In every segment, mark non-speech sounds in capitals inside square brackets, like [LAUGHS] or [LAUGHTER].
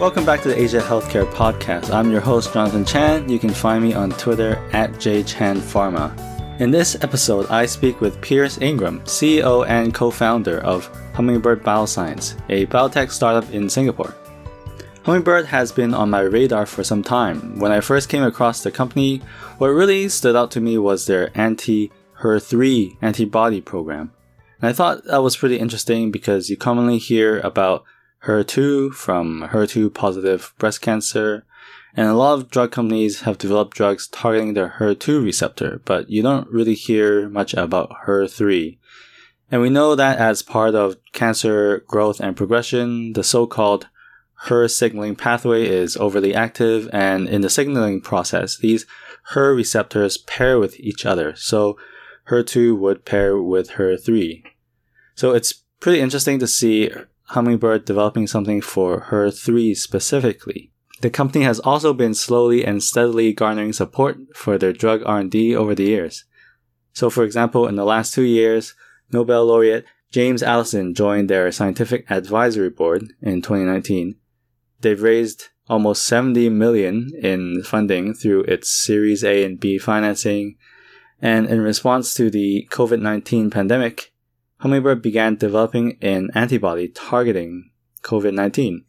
Welcome back to the Asia Healthcare Podcast. I'm your host, Jonathan Chan. You can find me on Twitter at jchanpharma. In this episode, I speak with Piers Ingham, CEO and co founder of Hummingbird Bioscience, a biotech startup in Singapore. Hummingbird has been on my radar for some time. When I first came across the company, what really stood out to me was their anti HER3 antibody program. And I thought that was pretty interesting because you commonly hear about HER2 from HER2 positive breast cancer, and a lot of drug companies have developed drugs targeting the HER2 receptor, but you don't really hear much about HER3. And we know that as part of cancer growth and progression, the so-called HER signaling pathway is overly active, and in the signaling process, these HER receptors pair with each other. So HER2 would pair with HER3. So it's pretty interesting to see Hummingbird developing something for HER3 specifically. The company has also been slowly and steadily garnering support for their drug R&D over the years. So for example, in the last two years, Nobel laureate James Allison joined their scientific advisory board in 2019. They've raised almost 70 million in funding through its Series A and B financing. And in response to the COVID-19 pandemic, Hummingbird began developing an antibody targeting COVID 19.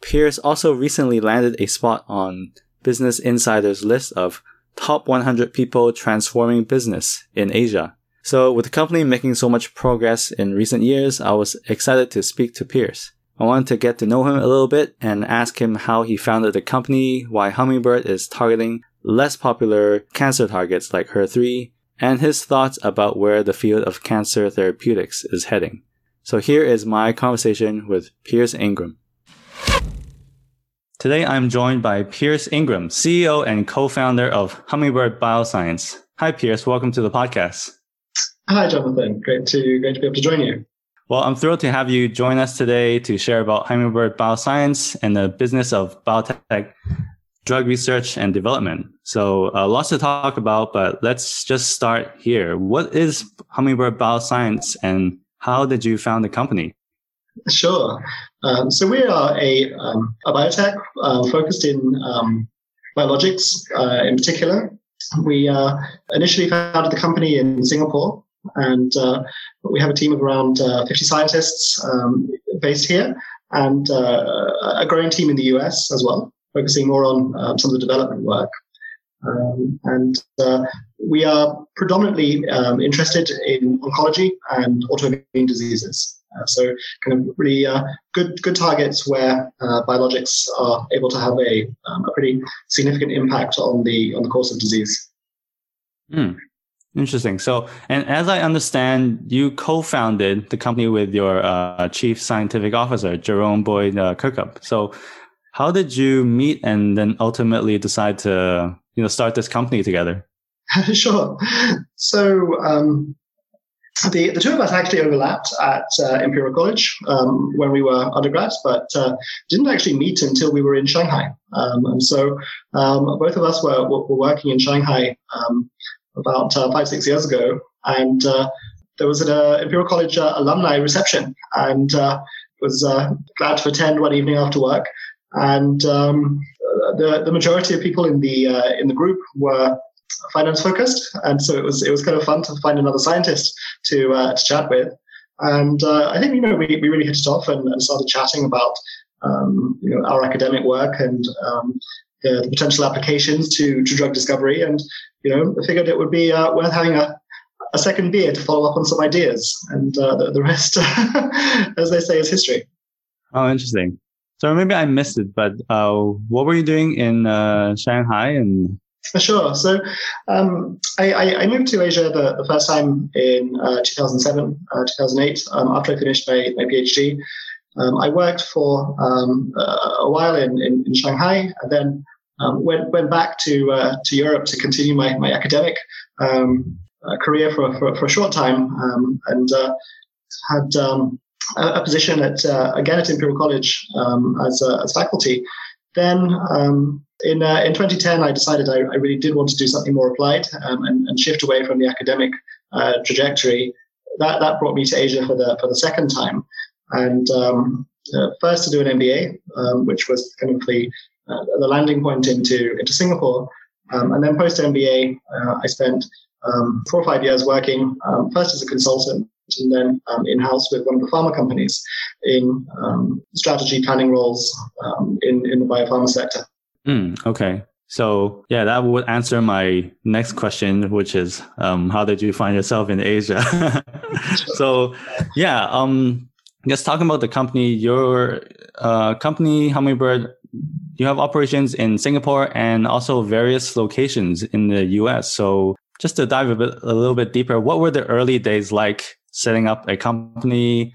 Piers also recently landed a spot on Business Insider's list of top 100 people transforming business in Asia. So, with the company making so much progress in recent years, I was excited to speak to Piers. I wanted to get to know him a little bit and ask him how he founded the company, why Hummingbird is targeting less popular cancer targets like HER3, and his thoughts about where the field of cancer therapeutics is heading. So here is my conversation with Piers Ingham. Today I'm joined by Piers Ingham, CEO and co-founder of Hummingbird Bioscience. Hi Piers, welcome to the podcast. Hi Jonathan, great to great to be able to join you. Well, I'm thrilled to have you join us today to share about Hummingbird Bioscience and the business of biotech drug research and development. So uh, lots to talk about, but let's just start here. What is Hummingbird Bioscience and how did you found the company? Sure. Um, so we are a, um, a biotech uh, focused in um, biologics uh, in particular. We uh, initially founded the company in Singapore, and uh, we have a team of around uh, 50 scientists um, based here and a growing team in the US as well focusing more on um, some of the development work. Um, and uh, we are predominantly um, interested in oncology and autoimmune diseases. Uh, so, kind of really uh, good good targets where uh, biologics are able to have a, um, a pretty significant impact on the on the course of disease. Hmm. Interesting. So, and as I understand, you co-founded the company with your uh, chief scientific officer, Jerome Boyd uh, Kirkup. So, how did you meet and then ultimately decide to you know start this company together? [LAUGHS] sure. So um, the the two of us actually overlapped at uh, Imperial College um, when we were undergrads, but uh, didn't actually meet until we were in Shanghai. Um, and so um, both of us were were working in Shanghai um, about uh, five six years ago, and uh, there was an uh, Imperial College uh, alumni reception, and was glad to attend one evening after work and um, the the majority of people in the uh, in the group were finance focused, and so it was it was kind of fun to find another scientist to uh, to chat with. And uh, I think you know we, we really hit it off and, and started chatting about um, you know our academic work and um, the, the, potential applications to, to drug discovery. And you know I figured it would be uh, worth having a a second beer to follow up on some ideas, and uh, the, the rest, [LAUGHS] as they say, is history. Oh, interesting. So maybe I missed it, but uh, what were you doing in uh, Shanghai? And sure. So um, I, I, moved to Asia the, the first time in uh, 2007, uh, 2008, um, after I finished my, my PhD. Um, I worked for um, a while in, in, in, Shanghai, and then um, went went back to uh, to Europe to continue my my academic um, uh, career for, for, for a short time, and had a, position at uh, again at Imperial College um, as, as faculty. Then um, in uh, in 2010, I decided I, I, really did want to do something more applied um, and, and, shift away from the academic uh, trajectory. That that brought me to Asia for the for the second time, and um, uh, first to do an MBA, um, which was kind of the uh, the landing point into into Singapore, um, and then post MBA, uh, I spent um, four or five years working um, first as a consultant and then um, in house with one of the pharma companies in um, strategy planning roles um, in in the biopharma sector. Mm, okay. So yeah, that would answer my next question, which is um, how did you find yourself in Asia? [LAUGHS] so yeah, um, just talking about the company, your uh, company Hummingbird, you have operations in Singapore and also various locations in the U.S. So just to dive a bit a little bit deeper, what were the early days like setting up a company?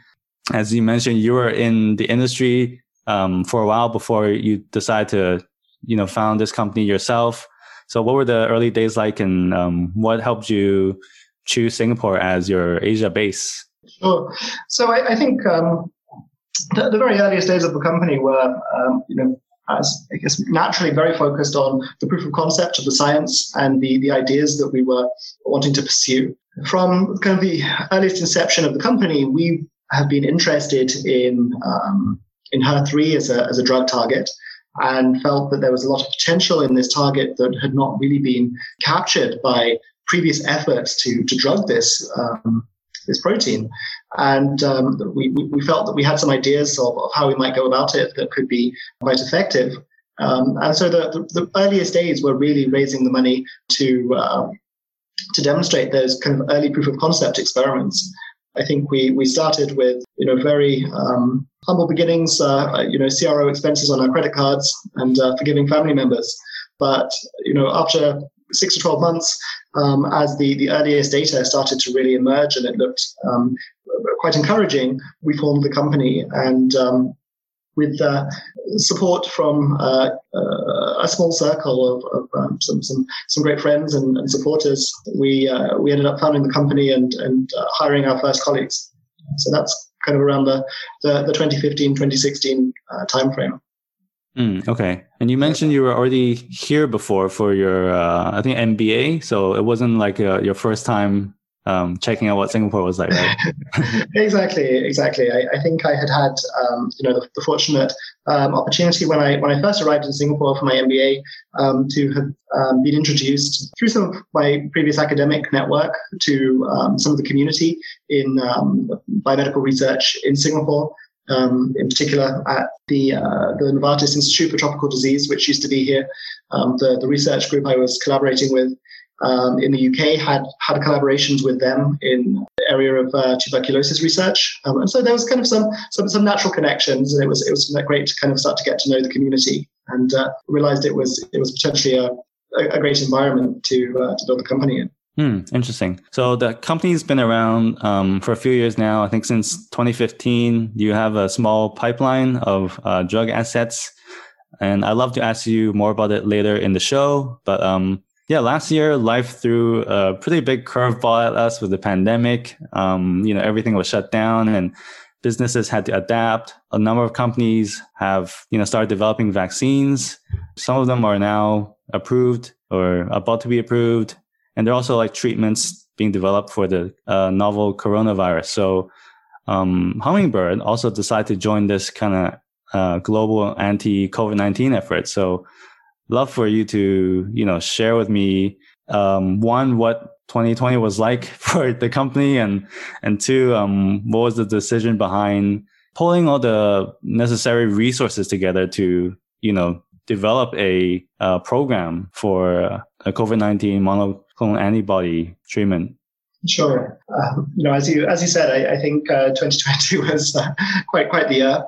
As you mentioned, you were in the industry um, for a while before you decide to you know found this company yourself. So what were the early days like, and um, what helped you choose Singapore as your Asia base? Sure. So I, I think um, the, the, very earliest days of the company were, um, you know, as I guess naturally very focused on the proof of concept of the science and the the ideas that we were wanting to pursue. From kind of the earliest inception of the company, we have been interested in um, in HER3 as a as a drug target and felt that there was a lot of potential in this target that had not really been captured by previous efforts to, to drug this um, this protein. And um, we, we felt that we had some ideas of, of, how we might go about it that could be quite effective. Um, and so the, the, the, earliest days were really raising the money to uh, to demonstrate those kind of early proof of concept experiments. I think we we started with you know very um, humble beginnings, uh, you know CRO expenses on our credit cards and uh, forgiving family members. But you know after six to twelve months, um, as the the earliest data started to really emerge and it looked um, quite encouraging, we formed the company and um, with uh, support from uh, uh, a small circle of, of um, some, some some great friends and, and supporters, we uh, we ended up founding the company and and uh, hiring our first colleagues. So that's kind of around the the, the 2015 2016 uh, timeframe. Mm, okay, and you mentioned you were already here before for your I think MBA, so it wasn't like your first time um, checking out what Singapore was like, right? [LAUGHS] exactly, exactly. I, I, think I had had um, you know the, the fortunate um, opportunity when I when I first arrived in Singapore for my MBA um, to have um, been introduced through some of my previous academic network to um, some of the community in biomedical research in Singapore. in particular, at the uh, the Novartis Institute for Tropical Disease, which used to be here, the the research group I was collaborating with um, in the UK had had collaborations with them in the area of uh, tuberculosis research, um, and so there was kind of some, some some natural connections, and it was it was great to kind of start to get to know the community and uh, realized it was it was potentially a, a great environment to uh, to build a company in. Hmm, interesting. So the company's been around um, for a few years now. I think since 2015, you have a small pipeline of uh, drug assets, and I'd love to ask you more about it later in the show. But um, yeah, last year life threw a pretty big curveball at us with the pandemic. Um, you know, everything was shut down and businesses had to adapt. A number of companies have, you know, started developing vaccines. Some of them are now approved or about to be approved. And there are also like treatments being developed for the uh, novel coronavirus. So, um, Hummingbird also decided to join this kind of uh, global anti COVID 19 effort. So, love for you to, you know, share with me, um, one, what 2020 was like [LAUGHS] for the company and, and two, um, what was the decision behind pulling all the necessary resources together to, you know, develop a, a program for a COVID-19 monoclonal antibody treatment? Sure. Um, you know, as you as you said, I, I think uh, 2020 [LAUGHS] was uh, quite quite the year.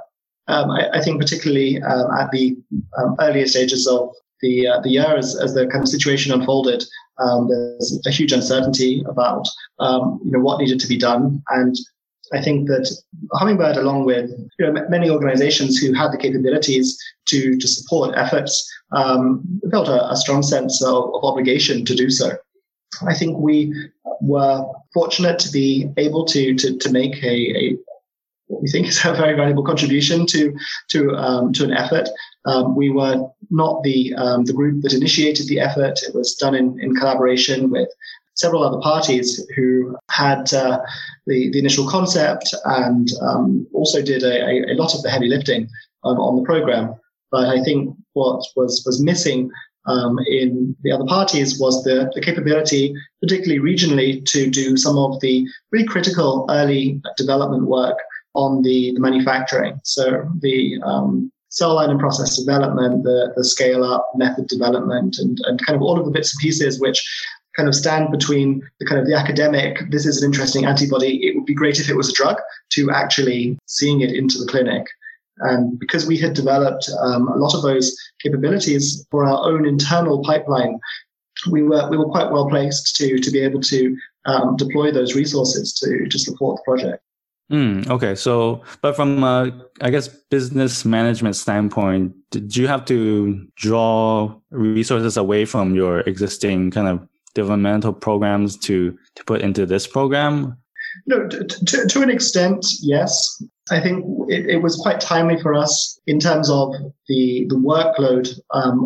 Um, I, I, think particularly um, at the um, earlier stages of the uh, the year as, as the kind of situation unfolded, um, there's a huge uncertainty about um, you know what needed to be done, and I think that Hummingbird, along with you know, many organizations who had the capabilities to to support efforts, um, felt a, a, strong sense of, of obligation to do so. I think we were fortunate to be able to to, to make a, a what we think is a very valuable contribution to to um, to an effort. Um, we were not the um, the group that initiated the effort. It was done in, in collaboration with several other parties who had uh, the, the initial concept and um, also did a, a, lot of the heavy lifting um, on the program. But I think what was, was missing um, in the other parties was the, the capability, particularly regionally, to do some of the really critical early development work on the, the manufacturing. So the um, cell line and process development, the, the scale up method development, and, and kind of all of the bits and pieces which kind of stand between the kind of the academic, this is an interesting antibody, it would be great if it was a drug, to actually seeing it into the clinic. And because we had developed um, a lot of those capabilities for our own internal pipeline, we were we were quite well placed to to be able to um, deploy those resources to to support the project. Mm, okay, so but from uh, I guess business management standpoint, did you have to draw resources away from your existing kind of developmental programs to to put into this program? No, to, to, to an extent, yes. I think it, it, was quite timely for us in terms of the the workload um,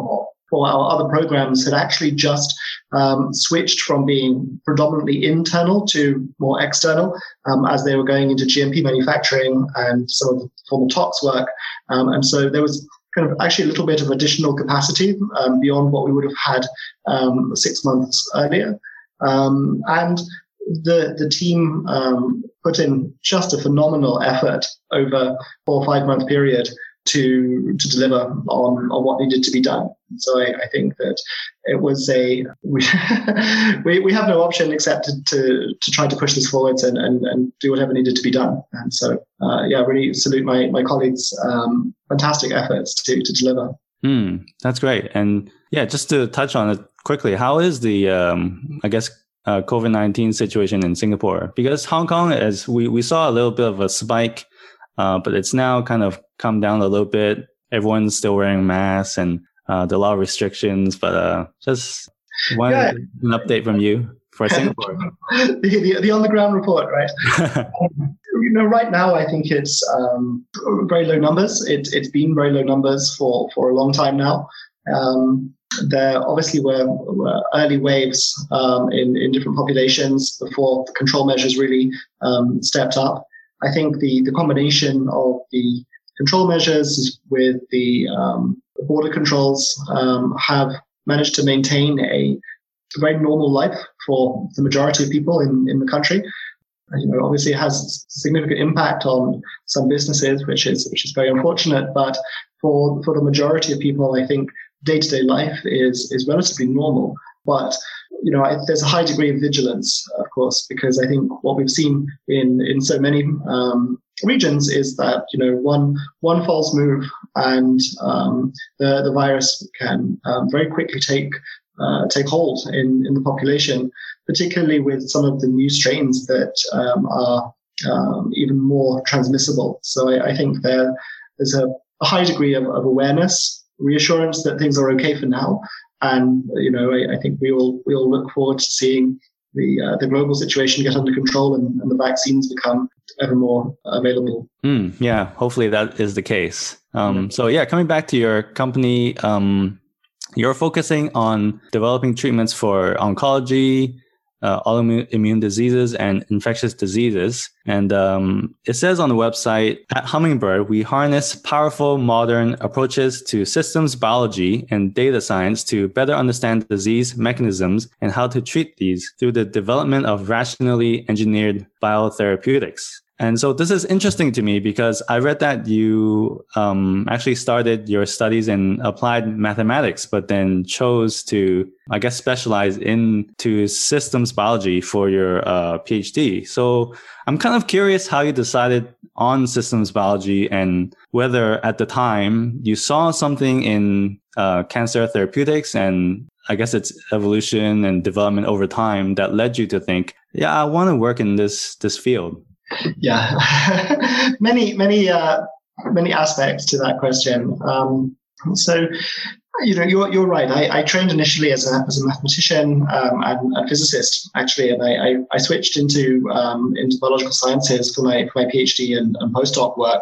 for our other programs had actually just um, switched from being predominantly internal to more external um, as they were going into GMP manufacturing and some of the formal tox work. Um, and so there was kind of actually a little bit of additional capacity um, beyond what we would have had um, six months earlier. Um, and the the team put in just a phenomenal effort over four or five month period to to deliver on, on what needed to be done. So I, I think that it was a [LAUGHS] we, we, have no option except to, to, to try to push this forwards and, and, and do whatever needed to be done. And so uh, yeah, really salute my my colleagues' um, fantastic efforts to to deliver. Mm, that's great. And yeah, just to touch on it quickly, how is the um, I guess uh, COVID nineteen situation in Singapore? Because Hong Kong, as we we saw a little bit of a spike, uh, but it's now kind of come down a little bit. Everyone's still wearing masks and uh, there are a lot of restrictions. But uh, just one yeah. an update from you for [LAUGHS] Singapore. the, the, the on the ground report, right? [LAUGHS] you know, right now I think it's um, very low numbers. It, it's been very low numbers for for a long time now. Um, there obviously were, were early waves um, in, in different populations before the control measures really um, stepped up. I think the, the combination of the control measures with the um, border controls um, have managed to maintain a, very normal life for the majority of people in, in the country. You know, obviously it has significant impact on some businesses, which is which is very unfortunate. But for for the majority of people, I think day to day life is is relatively normal. But you know, I, there's a high degree of vigilance, of course, because I think what we've seen in in so many um, regions is that you know one one false move and um, the the virus can um, very quickly take uh, take hold in in the population, particularly with some of the new strains that um, are um, even more transmissible. So I, I think there there's a, a high degree of, of awareness, reassurance that things are okay for now, and you know, I, I, think we all we all look forward to seeing the uh, the global situation get under control and, and, the vaccines become ever more available. Mm, yeah, hopefully that is the case. Um, So yeah, coming back to your company, um, you're focusing on developing treatments for oncology, uh, autoimmune diseases and infectious diseases. And um, it says on the website at Hummingbird, we harness powerful modern approaches to systems biology and data science to better understand disease mechanisms and how to treat these through the development of rationally engineered biotherapeutics. And so this is interesting to me because I read that you um, actually started your studies in applied mathematics, but then chose to, I guess, specialize into systems biology for your uh, PhD. So I'm kind of curious how you decided on systems biology and whether at the time you saw something in uh, cancer therapeutics and I guess it's evolution and development over time that led you to think, yeah, I want to work in this this field yeah, [LAUGHS] many, many, uh, many aspects to that question. Um, so, you know, you're, you're right. I, I trained initially as a, as a mathematician um, and a physicist, actually, and I, I, I switched into um, into biological sciences for my for my PhD and, and postdoc work.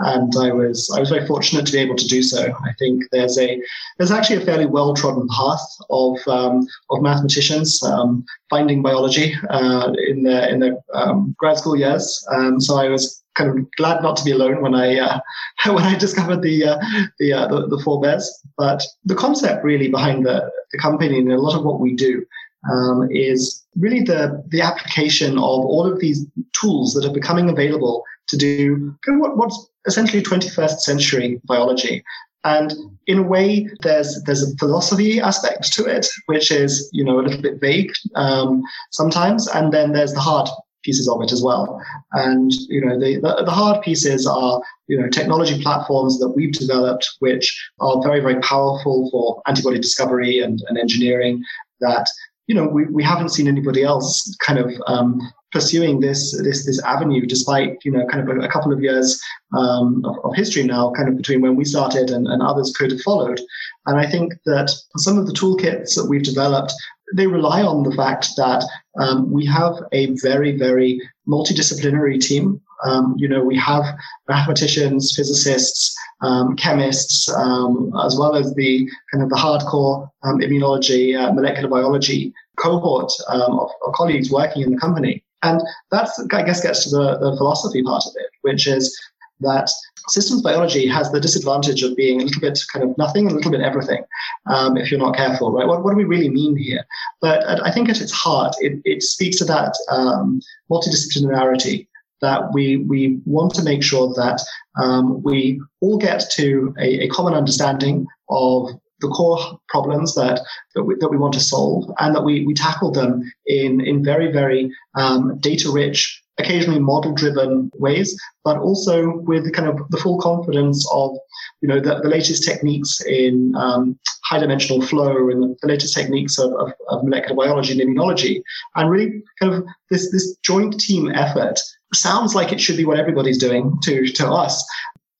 And I was I was very fortunate to be able to do so. I think there's a there's actually a fairly well trodden path of um, of mathematicians um, finding biology uh, in their in their um, grad school years. Um, so I was kind of glad not to be alone when I uh, [LAUGHS] when I discovered the uh, the, uh, the, the forebears. But the concept really behind the, the company and a lot of what we do um, is really the the application of all of these tools that are becoming available to do what's essentially 21st century biology. And in a way, there's there's a philosophy aspect to it, which is you know a little bit vague um, sometimes, and then there's the hard pieces of it as well. And you know the, the, the hard pieces are you know technology platforms that we've developed, which are very very powerful for antibody discovery and, and engineering that you know, we, we haven't seen anybody else kind of um, pursuing this this this avenue, despite you know kind of a, a couple of years um, of, of, history now, kind of between when we started and, and others could have followed. And I think that some of the toolkits that we've developed they rely on the fact that um, we have a very very multidisciplinary team. Um, you know, we have mathematicians, physicists, um, chemists, um, as well as the kind of the hardcore um, immunology, uh, molecular biology cohort um, of, of, colleagues working in the company. And that's, I guess, gets to the, the philosophy part of it, which is that systems biology has the disadvantage of being a little bit kind of nothing, a little bit everything, um, if you're not careful, right? What, what do we really mean here? But I think at its heart, it, it speaks to that um, multidisciplinarity that we we want to make sure that um, we all get to a, a, common understanding of the core problems that that we, that we want to solve, and that we we tackle them in in very very um, data rich, occasionally model driven ways, but also with kind of the full confidence of you know the, the latest techniques in um, high dimensional flow and the latest techniques of, of, of molecular biology and immunology, and really kind of this this joint team effort sounds like it should be what everybody's doing to to us.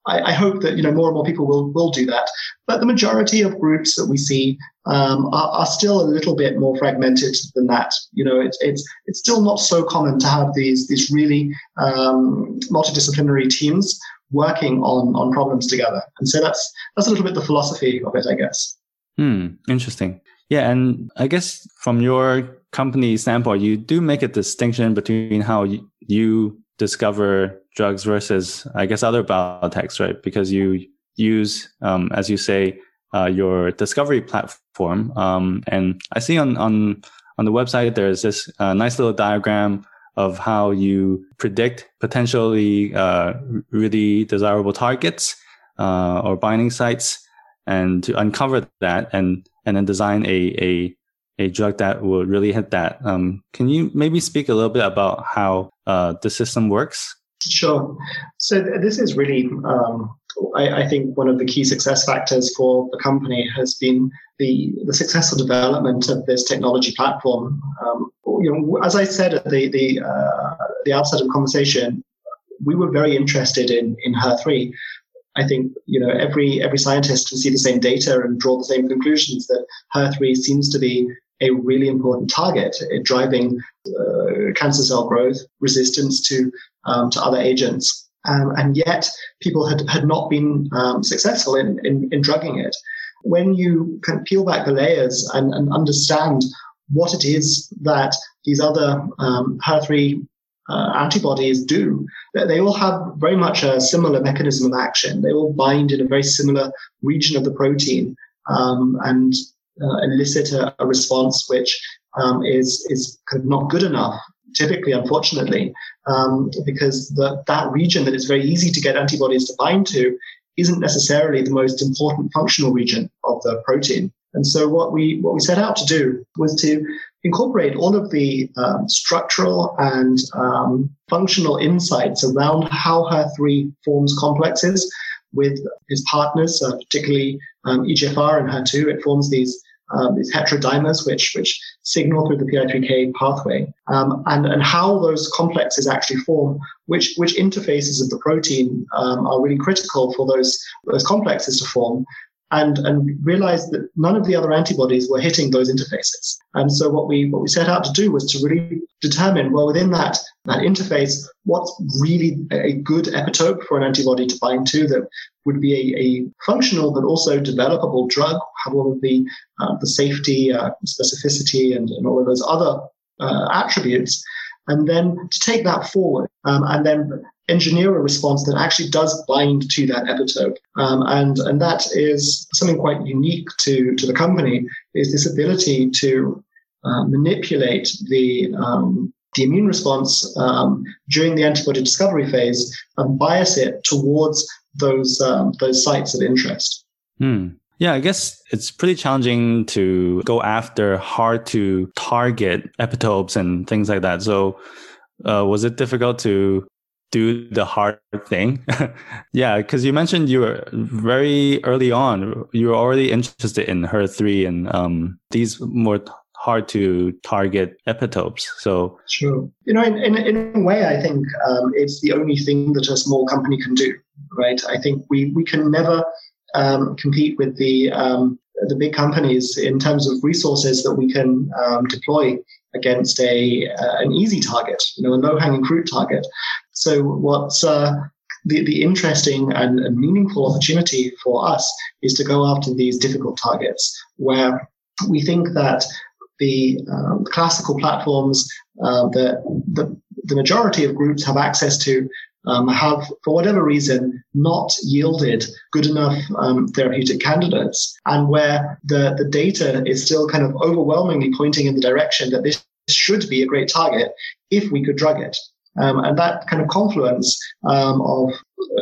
I, I, hope that you know more and more people will will do that. But the majority of groups that we see um, are, are, still a little bit more fragmented than that. You know, it's it's it's still not so common to have these these really um, multidisciplinary teams working on on problems together. And so that's that's a little bit the philosophy of it, I guess. Hmm. Interesting. Yeah, and I guess from your company standpoint, you do make a distinction between how you discover drugs versus, I guess, other biotechs, right? Because you use, um, as you say, uh, your discovery platform. Um, and I see on, on, on the website, there's this uh, nice little diagram of how you predict potentially uh, really desirable targets uh, or binding sites and to uncover that and and then design a a a drug that will really hit that. Um, can you maybe speak a little bit about how uh, the system works? Sure. So this is really, um, I, I, think, one of the key success factors for the company has been the the successful development of this technology platform. Um, you know, as I said at the the uh, the outset of conversation, we were very interested in in HER3 I think you know every every scientist can see the same data and draw the same conclusions that HER3 seems to be a really important target in driving uh, cancer cell growth, resistance to um, to other agents, um, and yet people had had not been um, successful in, in, in drugging it. When you can peel back the layers and, and understand what it is that these other um, HER3 uh, antibodies do. They all have very much a similar mechanism of action. They all bind in a very similar region of the protein um, and uh, elicit a, a, response which um, is is kind of not good enough. Typically, unfortunately, um, because the, that region that is very easy to get antibodies to bind to isn't necessarily the most important functional region of the protein. And so what we what we set out to do was to incorporate all of the um, structural and um, functional insights around how HER3 forms complexes with its partners, uh, particularly um, EGFR and HER2. It forms these um, these heterodimers which which signal through the PI3K pathway, um, and and how those complexes actually form, which which interfaces of the protein um, are really critical for those those complexes to form, and, and realized that none of the other antibodies were hitting those interfaces. And so what we what we set out to do was to really determine, well, within that, that interface, what's really a good epitope for an antibody to bind to that would be a, a functional but also developable drug, have all of the, uh, the safety, uh, specificity, and, and all of those other uh, attributes and then to take that forward um, and then engineer a response that actually does bind to that epitope. Um, and, and that is something quite unique to, to the company is this ability to uh, manipulate the, um, the immune response um, during the antibody discovery phase and bias it towards those, um, those sites of interest. Hmm. Yeah, I guess it's pretty challenging to go after hard to target epitopes and things like that. So, uh, was it difficult to do the hard thing? [LAUGHS] yeah, because you mentioned you were very early on, you were already interested in HER3 and um, these more hard to target epitopes. So, sure. You know, in, in, in a way, I think um, it's the only thing that a small company can do, right? I think we, we can never um, compete with the um, the big companies in terms of resources that we can um, deploy against a uh, an easy target, you know, a low hanging fruit target. So what's uh, the, the interesting and, and, meaningful opportunity for us is to go after these difficult targets where we think that the um, classical platforms uh, that the, the majority of groups have access to um, have, for whatever reason, not yielded good enough um, therapeutic candidates, and where the, the data is still kind of overwhelmingly pointing in the direction that this should be a great target if we could drug it. Um, and that kind of confluence um, of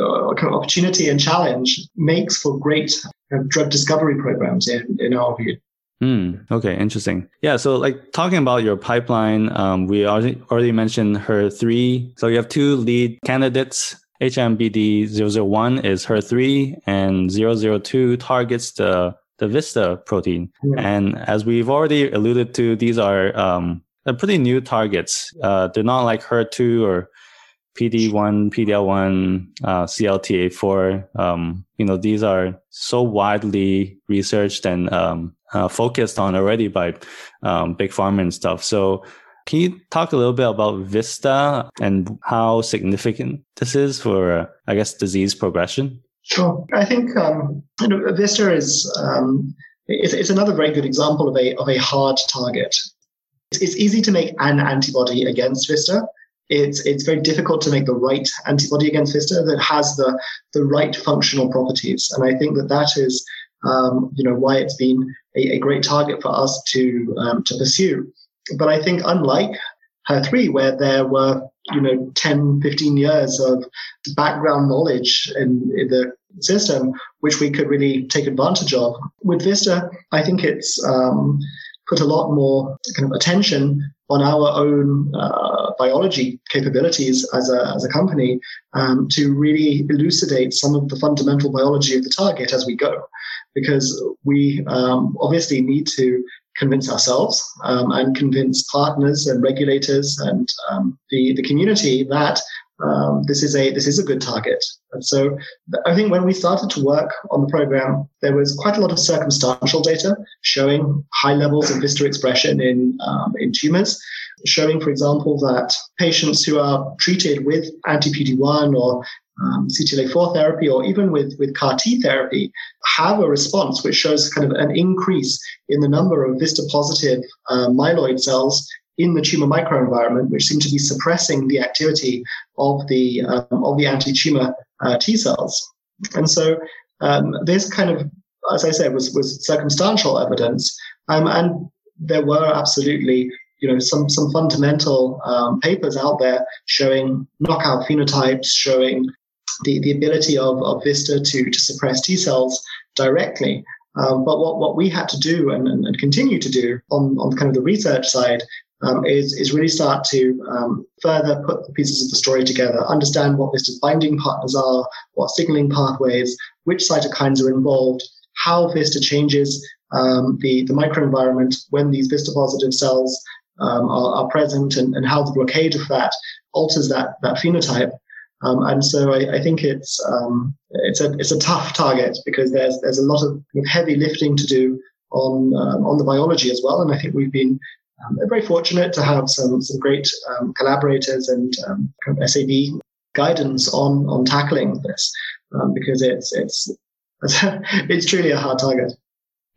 uh, kind of opportunity and challenge makes for great uh, drug discovery programs in, in our view. Mm, okay, interesting. Yeah, so like talking about your pipeline, um, we already, already mentioned HER3. So you have two lead candidates. HMBD001 is HER3 and 002 targets the, the VISTA protein. Yeah. And as we've already alluded to, these are um, pretty new targets. Uh, they're not like HER2 or PD1, PDL1, uh, CTLA4. Um, you know, these are so widely researched and um, uh, focused on already by um, big pharma and stuff. So, can you talk a little bit about Vista and how significant this is for, uh, I guess, disease progression? Sure. I think um, you know, Vista is um, it's, it's, another very good example of a of a hard target. It's, it's easy to make an antibody against Vista. It's it's very difficult to make the right antibody against Vista that has the the right functional properties, and I think that that is um, you know why it's been a, a great target for us to um, to pursue. But I think unlike HER3, where there were you know 10, 15 years of background knowledge in, in the system, which we could really take advantage of. With Vista, I think it's um, put a lot more kind of attention on our own uh, biology capabilities as a, as a company um, to really elucidate some of the fundamental biology of the target as we go because we um, obviously need to convince ourselves um, and convince partners and regulators and um, the, the community that um, this is a this is a good target. And so I think when we started to work on the program, there was quite a lot of circumstantial data showing high levels of VISTA expression in um, in tumors, showing, for example, that patients who are treated with anti-PD-1 or um, CTLA4 therapy or even with, with CAR T therapy have a response which shows kind of an increase in the number of VISTA positive uh, myeloid cells in the tumor microenvironment, which seem to be suppressing the activity of the um, of the anti-tumor uh, T cells. And so um, this kind of, as I said, was was circumstantial evidence, um, and there were absolutely you know some some fundamental um, papers out there showing knockout phenotypes, showing the, the ability of, of Vista to, to suppress T cells directly. Um, but what, what we had to do and, and, continue to do on, on kind of the research side um, is, is really start to um, further put the pieces of the story together, understand what Vista's binding partners are, what signaling pathways, which cytokines are involved, how Vista changes um, the, the microenvironment when these Vista positive cells um, are, are, present, and, and how the blockade of that alters that, that phenotype. Um, and so I, I think it's um, it's a it's a tough target because there's there's a lot of heavy lifting to do on um, on the biology as well. And I think we've been um, very fortunate to have some some great um, collaborators and um, SAB guidance on on tackling this because it's it's [LAUGHS] it's truly a hard target.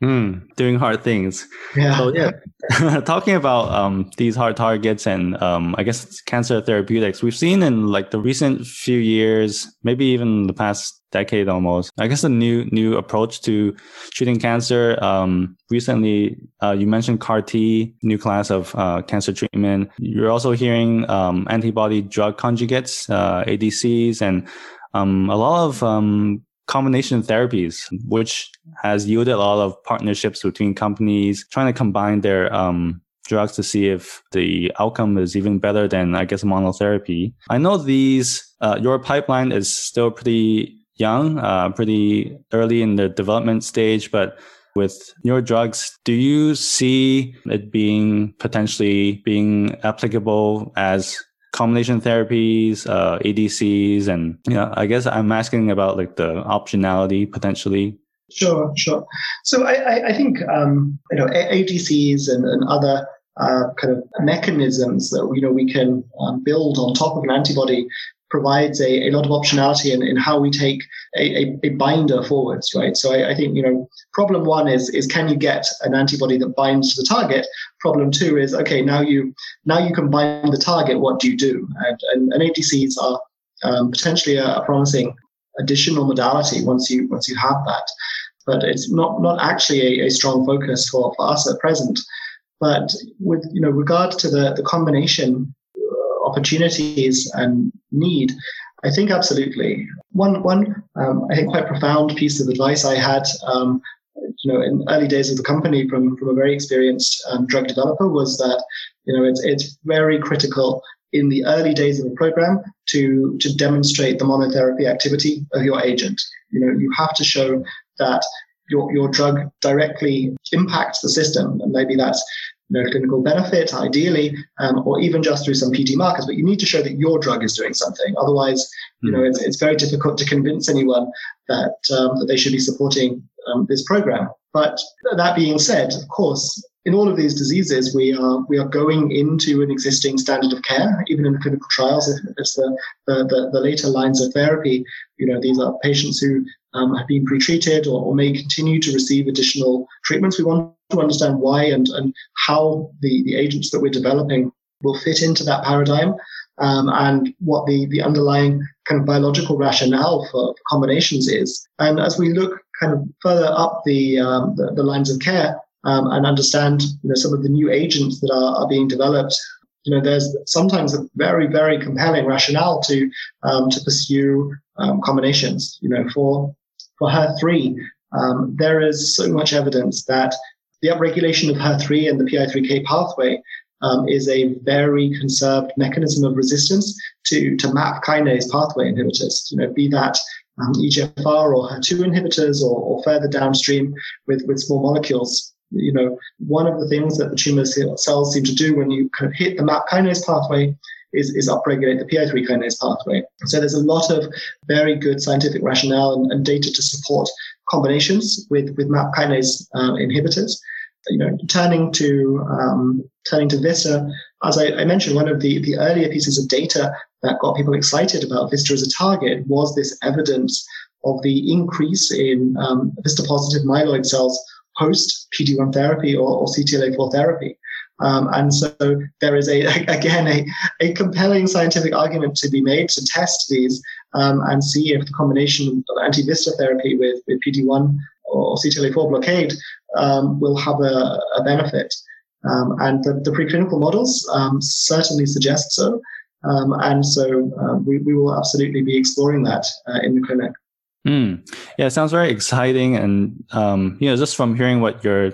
Mm, doing hard things. Yeah. So yeah, [LAUGHS] [LAUGHS] talking about um, these hard targets and um, I guess cancer therapeutics, we've seen in like the recent few years, maybe even the past decade almost. I guess a new new approach to treating cancer. Um, recently, uh, you mentioned CAR T, new class of uh, cancer treatment. You're also hearing um, antibody drug conjugates, uh, ADCs, and um, a lot of um, combination therapies, which has yielded a lot of partnerships between companies trying to combine their um, drugs to see if the outcome is even better than, I guess, monotherapy. I know these, uh, your pipeline is still pretty young, uh, pretty early in the development stage, but with your drugs, do you see it being potentially being applicable as combination therapies, uh, ADCs, and you know, I guess I'm asking about like the optionality potentially. Sure, sure. So I, I think um, you know ADCs and, and other uh, kind of mechanisms that you know we can um, build on top of an antibody provides a, a lot of optionality in, in how we take a, a, a binder forwards, right? So I, I, think, you know, problem one is, is can you get an antibody that binds to the target? Problem two is, okay, now you, now you can bind the target, what do you do? And, and, and ADCs are um, potentially a, a promising additional modality once you, once you have that. But it's not, not actually a, a strong focus for, for us at present. But with, you know, regard to the, the combination opportunities and need? I think absolutely. One, one, um, I think quite profound piece of advice I had, um, you know, in early days of the company from, from a very experienced um, drug developer was that, you know, it's, it's very critical in the early days of a program to, to demonstrate the monotherapy activity of your agent. You know, you have to show that your, your drug directly impacts the system. And maybe that's no clinical benefit, ideally, um, or even just through some PD markers. But you need to show that your drug is doing something. Otherwise, you know, hmm. it's, it's very difficult to convince anyone that um, that they should be supporting um, this program. But that being said, of course, in all of these diseases, we are we are going into an existing standard of care, even in the clinical trials. If it's the, the, the, later lines of therapy, you know, these are patients who um, have been pretreated or, or may continue to receive additional treatments. We want to understand why and, and how the, the agents that we're developing will fit into that paradigm um, and what the, the underlying kind of biological rationale for, for, combinations is. And as we look kind of further up the, um, the, the, lines of care um, and understand you know, some of the new agents that are, are being developed, you know, there's sometimes a very, very compelling rationale to um, to pursue um, combinations. You know, for for HER3, um, there is so much evidence that the upregulation of HER3 and the PI3K pathway um, is a very conserved mechanism of resistance to, to MAP kinase pathway inhibitors, you know, be that um, EGFR or HER2 inhibitors or, or, further downstream with, with small molecules. You know, one of the things that the tumor cells seem to do when you kind of hit the MAP kinase pathway is, is upregulate the PI3 kinase pathway. So there's a lot of very good scientific rationale and, and data to support combinations with, with MAP kinase uh, inhibitors you know, turning to um, turning to Vista, as I, I, mentioned, one of the, the earlier pieces of data that got people excited about Vista as a target was this evidence of the increase in um, Vista positive myeloid cells post PD1 therapy or, or CTLA4 therapy. Um, and so there is a [LAUGHS] again a, a compelling scientific argument to be made to test these um, and see if the combination of anti-VISTA therapy with, with PD1 or CTLA4 blockade um, will have a, a benefit. Um, and the, the, preclinical models um, certainly suggest so. Um, and so we, we will absolutely be exploring that uh, in the clinic. Mm. Yeah, it sounds very exciting. And, um, you know, just from hearing what you're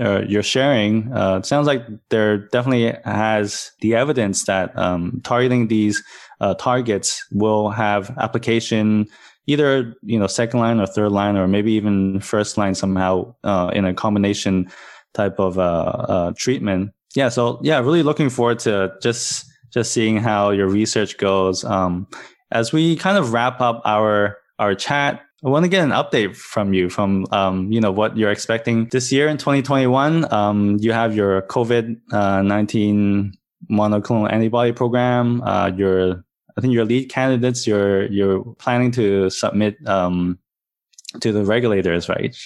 uh, you're sharing, uh, it sounds like there definitely has the evidence that um, targeting these uh, targets will have application either you know second line or third line or maybe even first line somehow uh, in a combination type of uh, uh, treatment. Yeah, so yeah, really looking forward to just just seeing how your research goes. Um, as we kind of wrap up our our chat, I want to get an update from you from um, you know what you're expecting this year in 2021. Um, you have your COVID uh, 19 monoclonal antibody program. Uh, your I think your lead candidates. You're you're planning to submit um, to the regulators, right?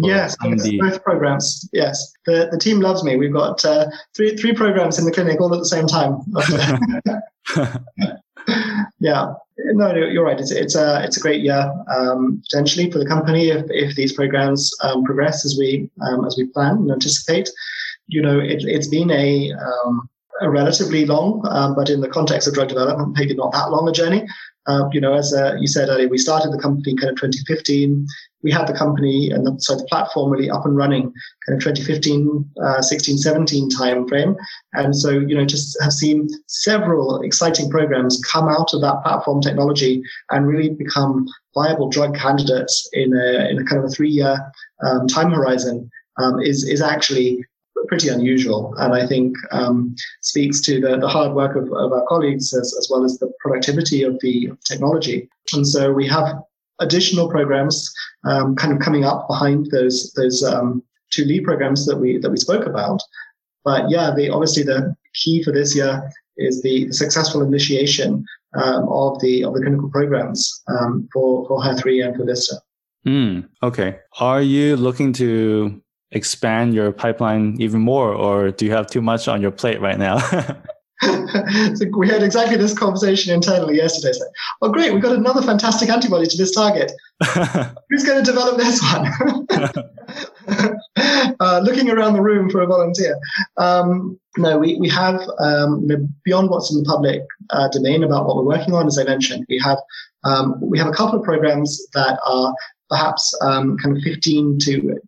yes, both programs. Yes, the the team loves me. We've got uh, three three programs in the clinic all at the same time. [LAUGHS] [LAUGHS] yeah, no, you're right. It's it's a it's a great year um, potentially for the company if, if these programs um, progress as we um, as we plan and anticipate. You know, it, it's been a um, a relatively long, um, but in the context of drug development, maybe not that long a journey. Uh, you know, as uh, you said earlier, we started the company kind of 2015. We had the company and the, so the platform really up and running kind of 2015, uh, 16, 17 timeframe. And so, you know, just have seen several exciting programs come out of that platform technology and really become viable drug candidates in a, in a kind of a three year um, time horizon um, is, is actually pretty unusual, and I think um, speaks to the, the hard work of, of our colleagues as, as well as the productivity of the technology. And so we have additional programs um, kind of coming up behind those those um, two lead programs that we that we spoke about. But yeah, the obviously the key for this year is the, successful initiation um, of the of the clinical programs um, for for HER3 and for Vista. Mm, okay. Are you looking to expand your pipeline even more, or do you have too much on your plate right now? [LAUGHS] [LAUGHS] so we had exactly this conversation internally yesterday. So, oh, great, we've got another fantastic antibody to this target. [LAUGHS] Who's going to develop this one? [LAUGHS] uh, looking around the room for a volunteer. Um, no, we, we have, um, beyond what's in the public uh, domain about what we're working on, as I mentioned, we have, um, we have a couple of programs that are perhaps um, kind of 15 to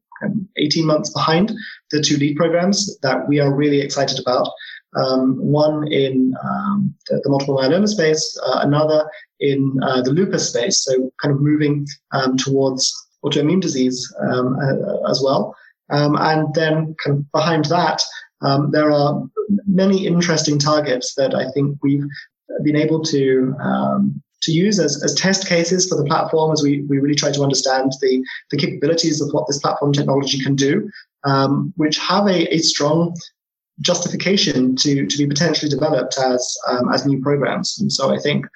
18 months behind the two lead programs that we are really excited about. Um, one in um, the, the, multiple myeloma space, uh, another in uh, the lupus space, so kind of moving um, towards autoimmune disease uh, as well. Um, and then kind of behind that, um, there are many interesting targets that I think we've been able to to use as, as test cases for the platform as we, we really try to understand the, the capabilities of what this platform technology can do, um, which have a, a strong justification to, to be potentially developed as, um, as new programs. And so I think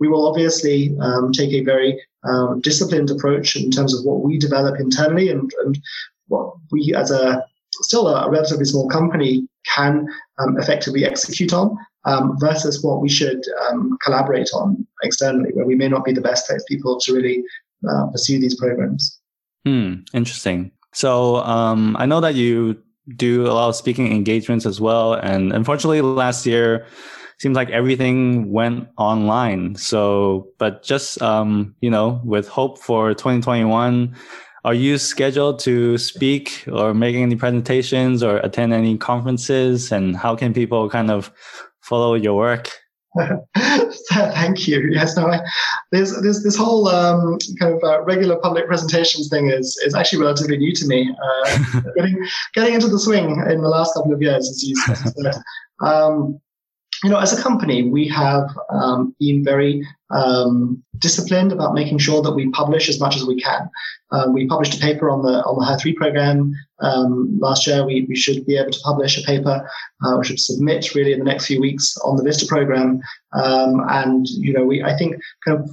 we will obviously um, take a very um, disciplined approach in terms of what we develop internally and, and what we as a still a, relatively small company can um, effectively execute on um, versus what we should um, collaborate on externally, where we may not be the best placed people to really uh, pursue these programs. Hmm, interesting. So I know that you do a lot of speaking engagements as well, and unfortunately, last year seems like everything went online. So, but just um, you know, with hope for 2021 are you scheduled to speak or make any presentations or attend any conferences? And how can people kind of follow your work? [LAUGHS] Thank you. Yes, no, I, there's, there's this whole um, kind of uh, regular public presentations thing is is actually relatively new to me. Uh, [LAUGHS] getting getting into the swing in the last couple of years, as you said. Um, you know, as a company, we have um, been very um, disciplined about making sure that we publish as much as we can. Um, we published a paper on the on the HER3 program um, last year. We, we should be able to publish a paper. Uh, we should submit really in the next few weeks on the Vista program. Um, and you know, we I think kind of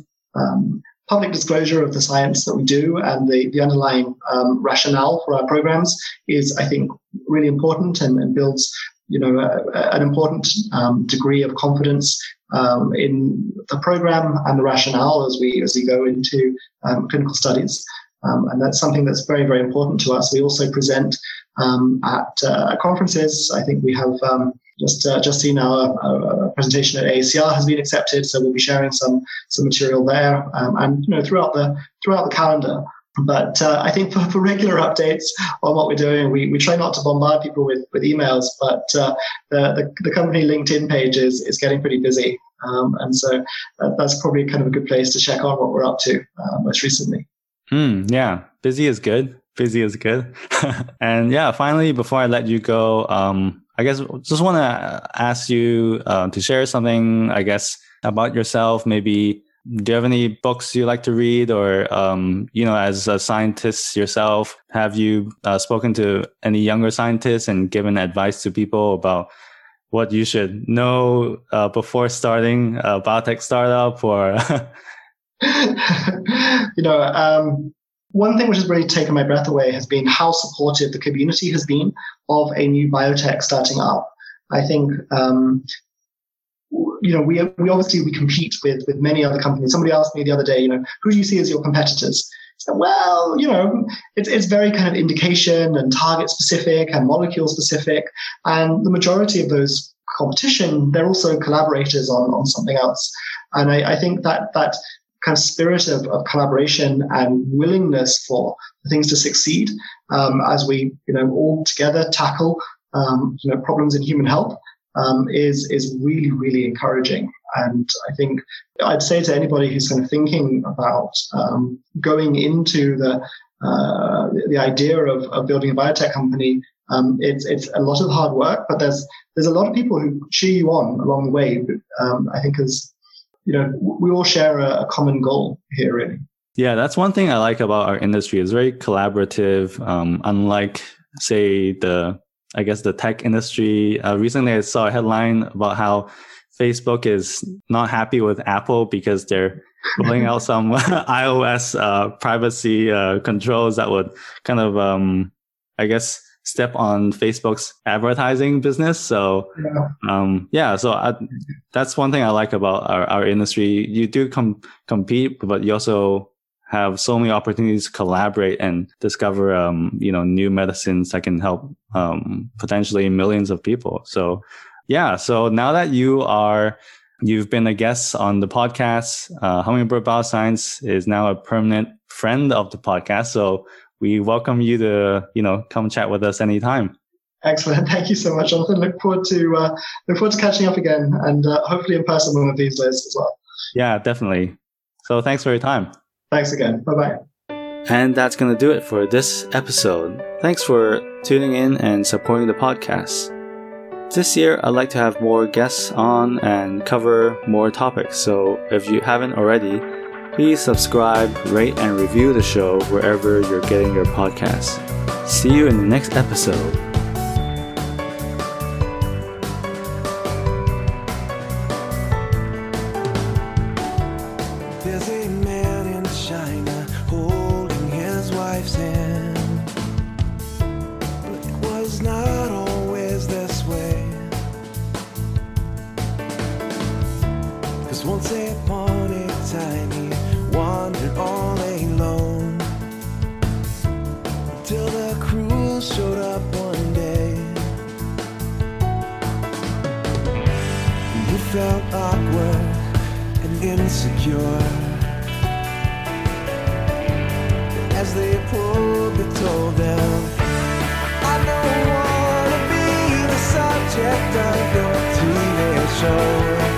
public disclosure of the science that we do and the, the underlying um, rationale for our programs is, I think, really important and, and builds you know, an important um, degree of confidence um, in the program and the rationale as we as we go into um, clinical studies. Um, and that's something that's very very important to us. We also present um, at uh, conferences. I think we have um, just uh, just seen our, our, presentation at AACR has been accepted, so we'll be sharing some some material there. and you know, throughout the throughout the calendar, but uh, I think for, for regular updates on what we're doing, we, we try not to bombard people with, with emails, but uh, the, the, the, company LinkedIn page is, is getting pretty busy. Um, and so uh, that's probably kind of a good place to check on what we're up to uh, most recently. Mm, yeah, busy is good. Busy is good. [LAUGHS] and yeah, finally, before I let you go, um, I guess just want to ask you uh, to share something, I guess, about yourself, maybe do you have any books you like to read or um, you know as a scientist yourself have you uh, spoken to any younger scientists and given advice to people about what you should know uh, before starting a biotech startup or? [LAUGHS] You know um, one thing which has really taken my breath away has been how supportive the community has been of a new biotech starting up. I think um, you know, we, we obviously we compete with with many other companies. Somebody asked me the other day, you know, who do you see as your competitors? So, well, you know, it's it's very kind of indication and target specific and molecule specific, and the majority of those competition, they're also collaborators on on something else. And I, I think that that kind of spirit of, of collaboration and willingness for things to succeed um, as we, you know, all together tackle um, you know problems in human health um, is is really really encouraging. And I think I'd say to anybody who's kind of thinking about um, going into the uh, the idea of, of building a biotech company, um, it's it's a lot of hard work, but there's there's a lot of people who cheer you on along the way. Um, I think as you know, we all share a, a, common goal here, really. Yeah, that's one thing I like about our industry. It's very collaborative. Um, unlike, say, the I guess the tech industry. Uh, recently, I saw a headline about how Facebook is not happy with Apple because they're rolling out [LAUGHS] some iOS uh, privacy uh, controls that would kind of, um, I guess, step on Facebook's advertising business. So, yeah, um, yeah so I, that's one thing I like about our, our industry. You do com- compete, but you also have so many opportunities to collaborate and discover, um, you know, new medicines that can help, um, potentially millions of people. So, yeah. So now that you are, you've been a guest on the podcast, uh, Hummingbird Bioscience is now a permanent friend of the podcast. So we welcome you to, you know, come chat with us anytime. Excellent. [LAUGHS] Thank you so much, Jonathan. Look forward to, uh, look forward to catching up again and uh, hopefully in person one of these days as well. Yeah, definitely. So thanks for your time. Thanks again. Bye bye. And that's going to do it for this episode. Thanks for tuning in and supporting the podcast. This year, I'd like to have more guests on and cover more topics. So if you haven't already, please subscribe, rate, and review the show wherever you're getting your podcasts. See you in the next episode. you felt awkward and insecure as they pulled the toll down. I don't wanna be the subject of your TV show.